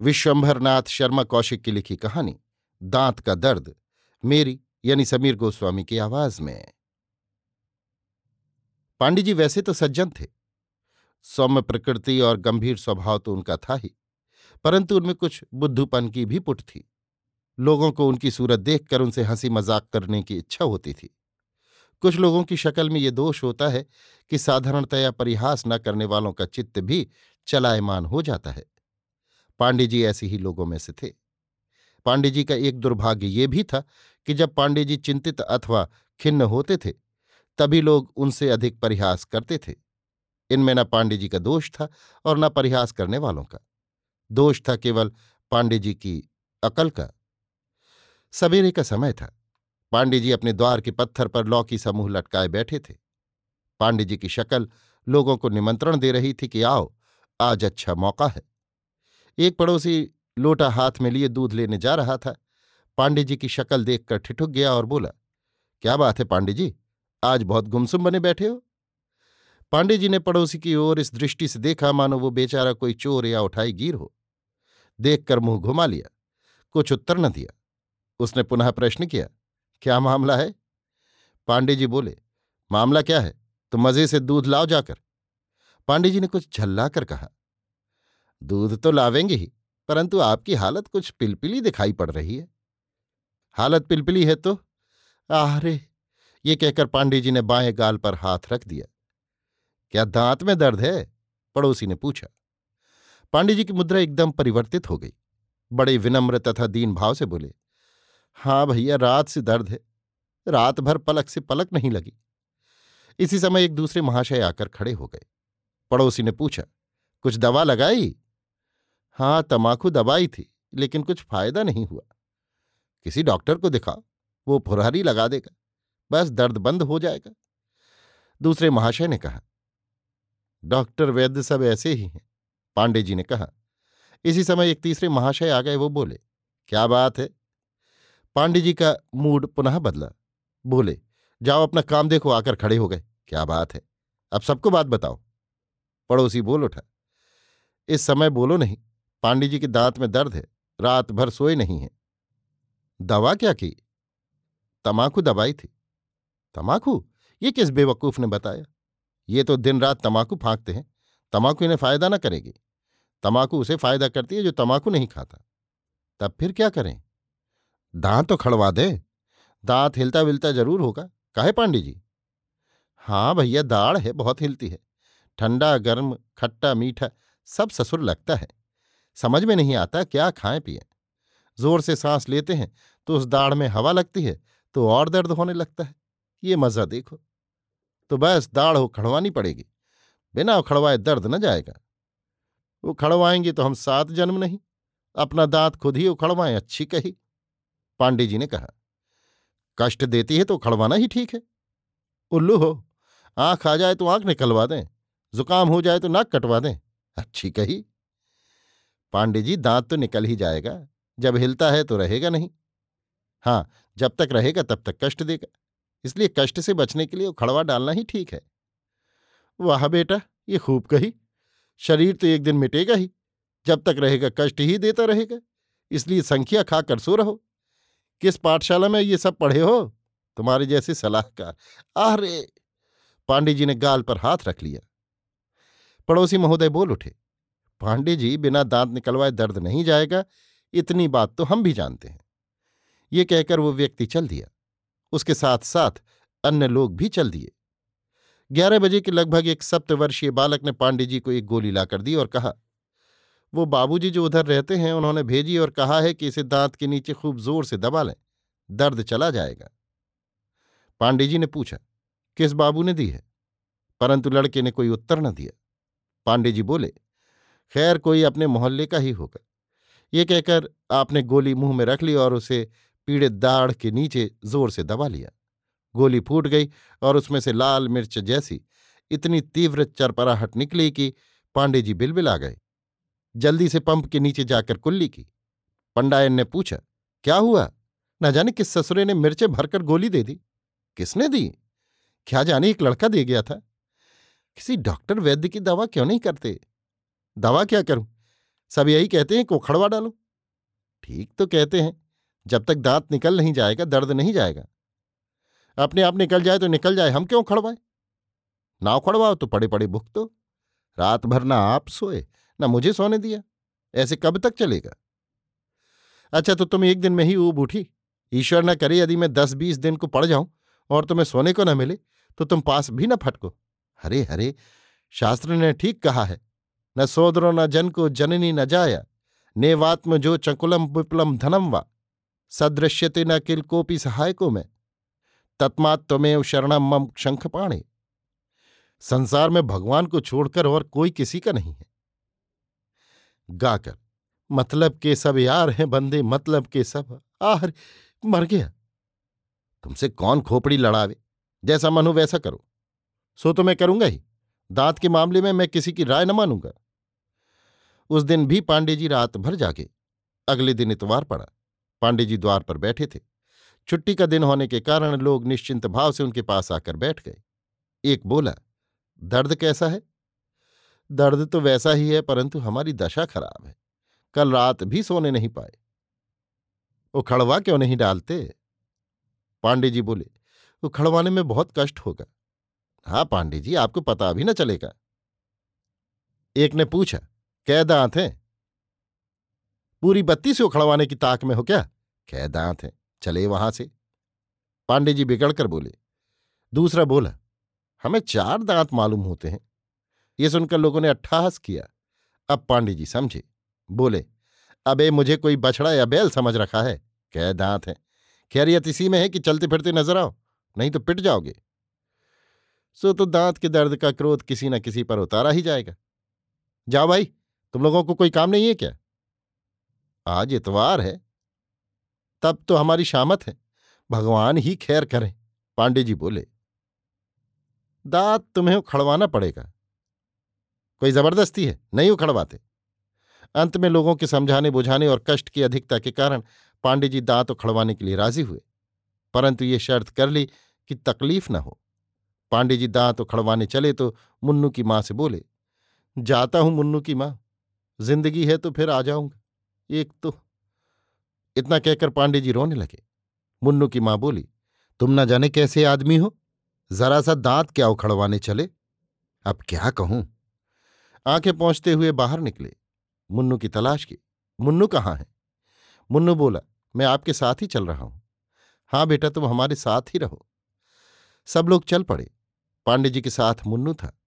विश्वंभरनाथ शर्मा कौशिक की लिखी कहानी, दांत का दर्द, मेरी, यानी समीर गोस्वामी की आवाज़ में। पांडे जी वैसे तो सज्जन थे। सौम्य प्रकृति और गंभीर स्वभाव तो उनका था ही, परंतु उनमें कुछ बुद्धूपन की भी पुट थी। लोगों को उनकी सूरत देखकर उनसे हँसी मज़ाक करने की इच्छा होती थी। कुछ लोगों की शक्ल में ये दोष होता है कि साधारणतया परिहास न करने वालों का चित्त भी चलायमान हो जाता है। पांडे जी ऐसे ही लोगों में से थे। पांडे जी का एक दुर्भाग्य ये भी था कि जब पांडे जी चिंतित अथवा खिन्न होते थे, तभी लोग उनसे अधिक परिहास करते थे। इनमें न पांडे जी का दोष था और न परिहास करने वालों का। दोष था केवल पांडे जी की अकल का। सवेरे का समय था। पांडे जी अपने द्वार के पत्थर पर लौकी समूह लटकाए बैठे थे। पांडे जी की शक्ल लोगों को निमंत्रण दे रही थी कि, आओ, आज अच्छा मौका है। एक पड़ोसी लोटा हाथ में लिए दूध लेने जा रहा था। पांडे जी की शक्ल देखकर ठिठुक गया और बोला, क्या बात है पांडे जी? आज बहुत गुमसुम बने बैठे हो? पांडे जी ने पड़ोसी की ओर इस दृष्टि से देखा, मानो वो बेचारा कोई चोर या उठाई गिर हो। देखकर मुँह घुमा लिया, कुछ उत्तर न दिया। उसने पुनः प्रश्न किया, क्या मामला है? पांडे जी बोले, मामला क्या है? तो मज़े से दूध लाओ जाकर। पांडे जी ने कुछ झल्लाकर कहा दूध तो लावेंगे ही, परंतु आपकी हालत कुछ पिलपिली दिखाई पड़ रही है। हालत पिलपिली है तो? आहरे, ये कहकर पांडे जी ने बाएँ गाल पर हाथ रख दिया। क्या दांत में दर्द है? पड़ोसी ने पूछा। पांडे जी की मुद्रा एकदम परिवर्तित हो गई। बड़े विनम्र तथा दीन भाव से बोले, हाँ भैया, रात से दर्द है। रात भर पलक से पलक नहीं लगी। इसी समय एक दूसरे महाशय आकर खड़े हो गए। पड़ोसी ने पूछा, कुछ दवा लगाई? हाँ तमाकू दबाई थी, लेकिन कुछ फ़ायदा नहीं हुआ। किसी डॉक्टर को दिखाओ, वो फुरहरी लगा देगा, बस दर्द बंद हो जाएगा। दूसरे महाशय ने कहा, डॉक्टर वैद्य सब ऐसे ही हैं। पांडे जी ने कहा, इसी समय एक तीसरे महाशय आ गए, वो बोले, क्या बात है? पांडे जी का मूड पुनः बदला, बोले, जाओ अपना काम देखो, आकर खड़े हो गए, क्या बात है? अब सबको बात बताओ। पड़ोसी बोल उठा, इस समय बोलो नहीं पांडे जी के दांत में दर्द है, रात भर सोए नहीं है। दवा क्या की? तमाकू दबाई थी। तमाकू? ये किस बेवकूफ़ ने बताया? ये तो दिन रात तमाकू फांकते हैं। तमाकू इन्हें फ़ायदा ना करेगी। तमाकू उसे फ़ायदा करती है जो तमाकू नहीं खाता। तब फिर क्या करें? दांत तो खड़वा दे। दांत हिलता विलता ज़रूर होगा। काहे पांडे जी? हाँ भैया, दाढ़ है, बहुत हिलती है। ठंडा, गर्म, खट्टा, मीठा, सब ससुर लगता है। समझ में नहीं आता क्या खाएँ, पिए। ज़ोर से सांस लेते हैं तो उस दाढ़ में हवा लगती है तो और दर्द होने लगता है। ये मज़ा देखो। तो बस दाढ़ उखड़वानी पड़ेगी। बिना उखड़वाए दर्द न जाएगा। वो खड़वाएँगे तो हम सात जन्म नहीं। अपना दांत खुद ही उखड़वाएँ, अच्छी कही। पांडे जी ने कहा, कष्ट देती है तो उखड़वाना ही ठीक है। उल्लू हो, आँख आ जाए तो आँख निकलवा दें, जुकाम हो जाए तो नाक कटवा दें। अच्छी कही। पांडे जी, दांत तो निकल ही जाएगा। जब हिलता है तो रहेगा नहीं। हाँ जब तक रहेगा तब तक कष्ट देगा। इसलिए कष्ट से बचने के लिए उखड़वा डालना ही ठीक है। वाह बेटा, ये खूब कही। शरीर तो एक दिन मिटेगा ही। जब तक रहेगा कष्ट ही देता रहेगा। इसलिए संख्या खाकर सो रहो। किस पाठशाला में ये सब पढ़े हो? तुम्हारे जैसे सलाहकार। अरे पांडे जी ने गाल पर हाथ रख लिया। पड़ोसी महोदय बोल उठे। पांडे जी बिना दांत निकलवाए दर्द नहीं जाएगा, इतनी बात तो हम भी जानते हैं। ये कहकर वो व्यक्ति चल दिया। उसके साथ साथ अन्य लोग भी चल दिए। ग्यारह बजे के लगभग एक सप्तवर्षीय बालक ने पांडे जी को एक गोली लाकर दी और कहा, वो बाबूजी जो उधर रहते हैं, उन्होंने भेजी और कहा है कि इसे दांत के नीचे खूब ज़ोर से दबा लें, दर्द चला जाएगा। पांडे जी ने पूछा, किस बाबू ने दी है? परंतु लड़के ने कोई उत्तर न दिया। पांडे जी बोले खैर, कोई अपने मोहल्ले का ही होगा। ये कहकर आपने गोली मुँह में रख ली और उसे पीड़ित दाढ़ के नीचे ज़ोर से दबा लिया। गोली फूट गई और उसमें से लाल मिर्च जैसी इतनी तीव्र चरपराहट निकली कि पांडे जी बिलबिल आ गए। जल्दी से पंप के नीचे जाकर कुल्ली की। पंडायन ने पूछा, क्या हुआ? न जाने किस ससुरे ने मिर्चे भरकर गोली दे दी? किसने दी? क्या जाने एक लड़का दे गया था? किसी डॉक्टर वैद्य की दवा क्यों नहीं करते? दवा क्या करूँ? सब यही कहते हैं कि खड़वा डालो। ठीक तो कहते हैं, जब तक दांत निकल नहीं जाएगा, दर्द नहीं जाएगा। अपने आप निकल जाए तो निकल जाए, हम क्यों खड़वाए? ना उखड़वाओ तो पड़े पड़े भुख तो रात भर ना आप सोए, ना मुझे सोने दिया। ऐसे कब तक चलेगा? अच्छा तो तुम एक दिन में ही ऊब उठी। ईश्वर न करे यदि मैं दस बीस दिन को पड़ जाऊँ और तुम्हें सोने को न मिले तो तुम पास भी न फटको। हरे हरे शास्त्र ने ठीक कहा है। न सोदरो न जन को जननी न जाया। नेवात्म जो चकुलम विप्लम धनम वा। सदृश्यते न किल कोपी सहायको में। तत्मात्मेव शरणम मम शंख पाणे संसार में भगवान को छोड़कर और कोई किसी का नहीं है। गाकर मतलब के सब यार हैं बंदे मतलब के सब आह मर गया। तुमसे कौन खोपड़ी लड़ावे? जैसा मन हो वैसा करो। सो तो मैं करूँगा ही। दांत के मामले में मैं किसी की राय न मानूँगा। उस दिन भी पांडे जी रात भर जागे। अगले दिन इतवार पड़ा। पांडे जी द्वार पर बैठे थे। छुट्टी का दिन होने के कारण लोग निश्चिंत भाव से उनके पास आकर बैठ गए। एक बोला, दर्द कैसा है? दर्द तो वैसा ही है, परंतु हमारी दशा खराब है। कल रात भी सोने नहीं पाए। उखड़वा क्यों नहीं डालते? पांडे जी बोले, उखड़वाने में बहुत कष्ट होगा। हाँ पांडे जी, आपको पता भी ना चलेगा। एक ने पूछा कै दांत हैं। पूरी बत्ती से उखड़वाने की ताक में हो क्या? कै दांत हैं। चले वहाँ से। पांडे जी बिगड़कर बोले, दूसरा बोला, हमें चार दांत मालूम होते हैं। ये सुनकर लोगों ने अट्ठाहस किया। अब पांडे जी समझे, बोले, अबे मुझे कोई बछड़ा या बैल समझ रखा है? कह दांत है। खैरियत इसी में है कि चलते फिरते नज़र आओ, नहीं तो पिट जाओगे। सो तो दांत के दर्द का क्रोध किसी न किसी पर उतारा ही जाएगा। जाओ भाई। तुम लोगों को कोई काम नहीं है क्या? आज इतवार है। तब तो हमारी शामत है। भगवान ही खैर करें। पांडे जी बोले, दांत तुम्हें उखड़वाना पड़ेगा। कोई ज़बरदस्ती है? नहीं उखड़वाते। अंत में लोगों के समझाने, बुझाने और कष्ट की अधिकता के कारण पांडे जी दांत उखड़वाने के लिए राज़ी हुए। परंतु ये शर्त कर ली कि तकलीफ़ न हो। पांडे जी दांत उखड़वाने चले तो मुन्नू की माँ से बोले, जाता हूँ मुन्नू की माँ। ज़िंदगी है तो फिर आ जाऊँगा। एक तो इतना कहकर पांडे जी रोने लगे। मुन्नू की माँ बोली, तुम ना जाने कैसे आदमी हो? जरा सा दांत क्या उखड़वाने चले? अब क्या कहूँ? आँखें पहुँचते हुए बाहर निकले। मुन्नू की तलाश की, मुन्नू कहाँ है? मुन्नू बोला, मैं आपके साथ ही चल रहा हूँ। हाँ बेटा, तुम हमारे साथ ही रहो। सब लोग चल पड़े। पांडे जी के साथ मुन्नू था।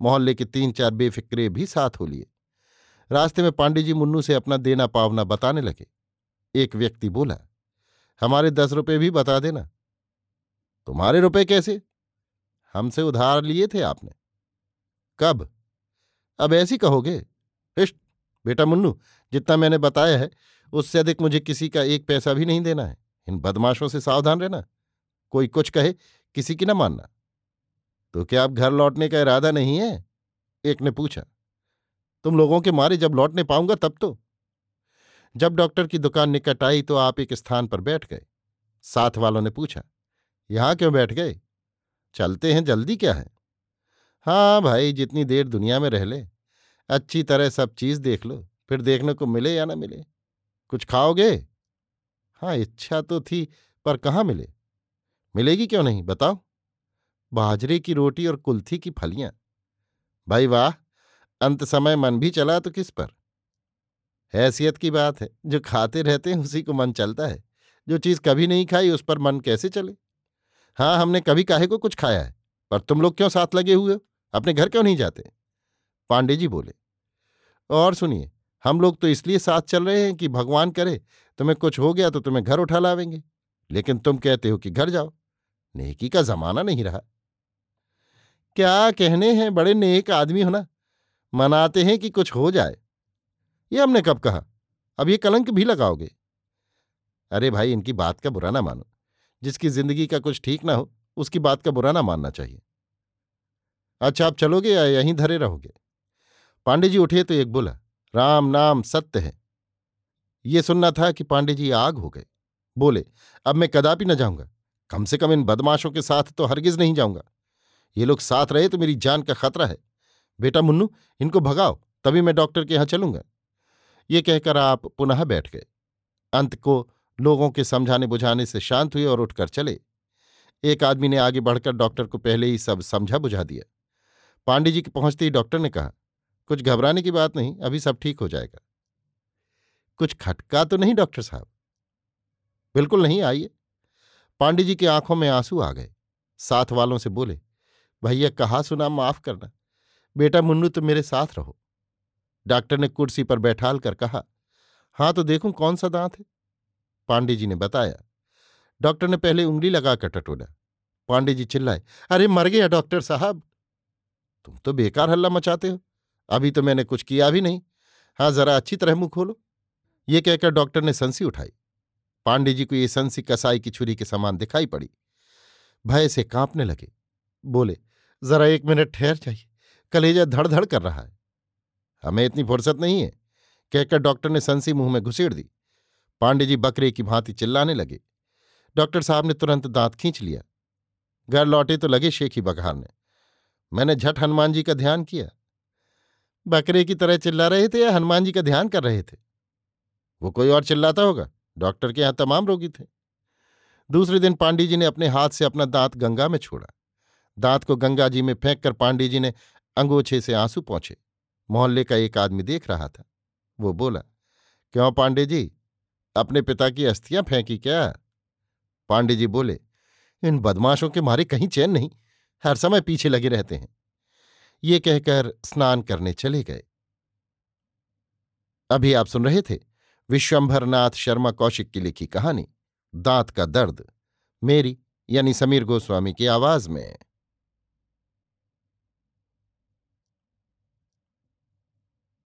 मोहल्ले के तीन चार बेफिक्रे भी साथ हो लिए। रास्ते में पांडे जी मुन्नू से अपना देना पावना बताने लगे। एक व्यक्ति बोला, हमारे दस रुपए भी बता देना। तुम्हारे रुपए कैसे? हमसे उधार लिए थे आपने। कब? अब ऐसी कहोगे? हिष्ट बेटा मुन्नू, जितना मैंने बताया है, उससे अधिक मुझे किसी का एक पैसा भी नहीं देना है। इन बदमाशों से सावधान रहना। कोई कुछ कहे, किसी की न मानना। तो क्या आप घर लौटने का इरादा नहीं है? एक ने पूछा तुम लोगों के मारे जब लौटने पाऊँगा तब तो। जब डॉक्टर की दुकान निकट आई तो आप एक स्थान पर बैठ गए। साथ वालों ने पूछा, यहाँ क्यों बैठ गए? चलते हैं, जल्दी क्या है? हाँ भाई, जितनी देर दुनिया में रह ले, अच्छी तरह सब चीज़ देख लो, फिर देखने को मिले या ना मिले। कुछ खाओगे? हाँ इच्छा तो थी, पर कहाँ मिले? मिलेगी क्यों नहीं, बताओ? बाजरे की रोटी और कुल्थी की फलियाँ। भाई वाह अंत समय मन भी चला तो किस पर? हैसियत की बात है, जो खाते रहते हैं उसी को मन चलता है, जो चीज़ कभी नहीं खाई उस पर मन कैसे चले? हाँ हमने कभी काहे को कुछ खाया है, पर तुम लोग क्यों साथ लगे हुए हो? अपने घर क्यों नहीं जाते? पांडे जी बोले, और सुनिए, हम लोग तो इसलिए साथ चल रहे हैं कि भगवान करे, तुम्हें कुछ हो गया तो तुम्हें घर उठा लावेंगे, लेकिन तुम कहते हो कि घर जाओ, नेकी का जमाना नहीं रहा। क्या कहने हैं, बड़े नेक आदमी हो ना? मनाते हैं कि कुछ हो जाए। ये हमने कब कहा? अब ये कलंक भी लगाओगे। अरे भाई, इनकी बात का बुरा ना मानो। जिसकी ज़िंदगी का कुछ ठीक ना हो, उसकी बात का बुरा ना मानना चाहिए। अच्छा आप चलोगे या यहीं धरे रहोगे? पांडे जी उठे तो एक बोला, राम नाम सत्य है। ये सुनना था कि पांडे जी आग हो गए। बोले, अब मैं कदापि न जाऊँगा। कम से कम इन बदमाशों के साथ तो हरगिज नहीं जाऊँगा। ये लोग साथ रहे तो मेरी जान का खतरा है। बेटा मुन्नू, इनको भगाओ, तभी मैं डॉक्टर के यहाँ चलूँगा। ये कहकर आप पुनः बैठ गए। अंत को लोगों के समझाने बुझाने से शांत हुए और उठकर चले। एक आदमी ने आगे बढ़कर डॉक्टर को पहले ही सब समझा बुझा दिया। पांडे जी के पहुँचते ही डॉक्टर ने कहा, कुछ घबराने की बात नहीं, अभी सब ठीक हो जाएगा। कुछ खटका तो नहीं डॉक्टर साहब? बिल्कुल नहीं, आइए। पांडे जी की आँखों में आँसू आ गए। साथ वालों से बोले, भैया, कहा सुना, माफ़ करना। बेटा मुन्नू तो मेरे साथ रहो। डॉक्टर ने कुर्सी पर बैठाल कर कहा हाँ तो देखूँ कौन सा दांत है? पांडे जी ने बताया। डॉक्टर ने पहले उंगली लगाकर टटोला। पांडे जी चिल्लाए, अरे, मर गया डॉक्टर साहब! तुम तो बेकार हल्ला मचाते हो। अभी तो मैंने कुछ किया भी नहीं। हाँ जरा अच्छी तरह मुँह खोलो। ये कहकर डॉक्टर ने संसी उठाई। पांडे जी को ये संसी कसाई की छुरी के समान दिखाई पड़ी। भय से कांपने लगे। बोले, जरा एक मिनट ठहर जाइए। कलेजा धड़ धड़ कर रहा है। हमें इतनी फुर्सत नहीं है, कहकर डॉक्टर ने संसी मुँह में घुसेड़ दी। पांडे जी बकरे की भांति चिल्लाने लगे। डॉक्टर साहब ने तुरंत दांत खींच लिया। घर लौटे तो लगे शेखी बघारने मैंने झट हनुमान जी का ध्यान किया। बकरे की तरह चिल्ला रहे थे या हनुमान जी का ध्यान कर रहे थे? वो कोई और चिल्लाता होगा? डॉक्टर के यहाँ तमाम रोगी थे। दूसरे दिन पांडे जी ने अपने हाथ से अपना दांत गंगा में छोड़ा। दांत को गंगा जी में फेंक कर पांडे जी ने अंगोछे से आँसू पहुँचे मोहल्ले का एक आदमी देख रहा था। वो बोला, क्यों पांडे जी? अपने पिता की अस्थियाँ फेंकी क्या? पांडे जी बोले, इन बदमाशों के मारे कहीं चैन नहीं। हर समय पीछे लगे रहते हैं। ये कहकर स्नान करने चले गए। अभी आप सुन रहे थे विश्वंभरनाथ शर्मा कौशिक की लिखी कहानी, दांत का दर्द, मेरी यानी समीर गोस्वामी की आवाज़ में।